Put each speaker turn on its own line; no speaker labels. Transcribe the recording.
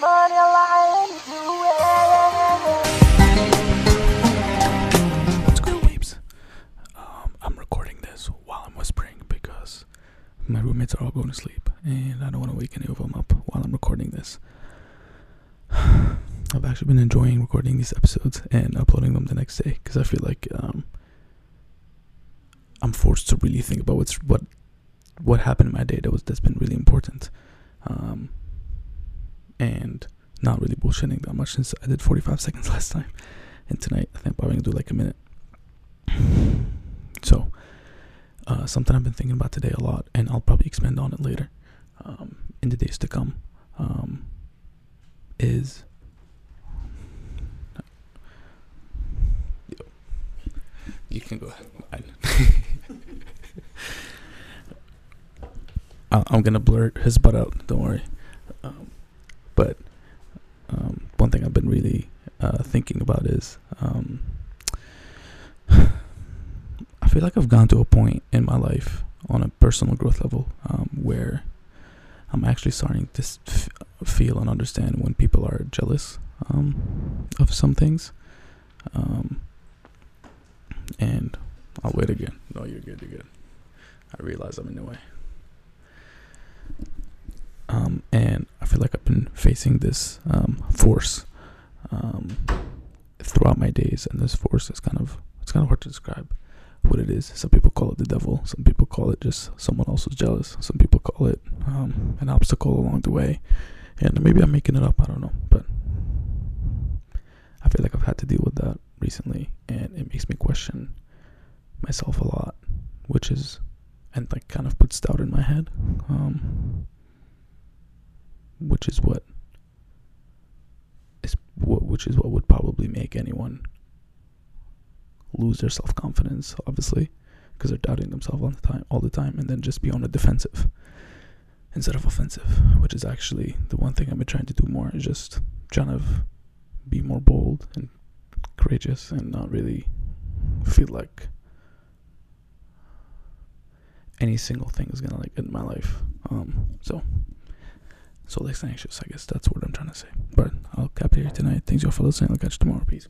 money lying
What's good, weeps? Um, I'm recording this while I'm whispering because my roommates are all going to sleep, and I don't want to wake any of them up while I'm recording this. I've actually been enjoying recording these episodes and uploading them the next day because I feel like um, I'm forced to really think about what's what what happened in my day that was that's been really important, um, and not really bullshitting that much since I did 45 seconds last time, and tonight I think I'm probably gonna do like a minute. So, uh, something I've been thinking about today a lot, and I'll probably expand on it later um, in the days to come, um, is. You can go ahead. I'm gonna blurt his butt out. Don't worry. But um, one thing I've been really uh, thinking about is um, I feel like I've gone to a point in my life on a personal growth level um, where I'm actually starting to f- feel and understand when people are jealous um, of some things. Um, and I'll wait again. No, you're good. You're good. I realize I'm in the way. Um, and I feel like I've been facing this um, force um, throughout my days, and this force is kind of it's kind of hard to describe what it is. Some people call it the devil. Some people call it just someone else who's jealous. Some people call it um, an obstacle along the way. And maybe I'm making it up. I don't know, but I feel like I've had to deal with that recently, and it makes me question myself a lot, which is and like kind of puts doubt in my head, um, which is what which is what would probably make anyone lose their self confidence, obviously, because they're doubting themselves all the time, all the time, and then just be on the defensive instead of offensive, which is actually the one thing I've been trying to do more is just trying to be more bold and courageous and not really feel like any single thing is gonna like end my life. Um, so so less anxious, I guess that's what I'm trying to say. But I'll cap it here tonight. Thanks y'all for listening. I'll catch you tomorrow. Peace.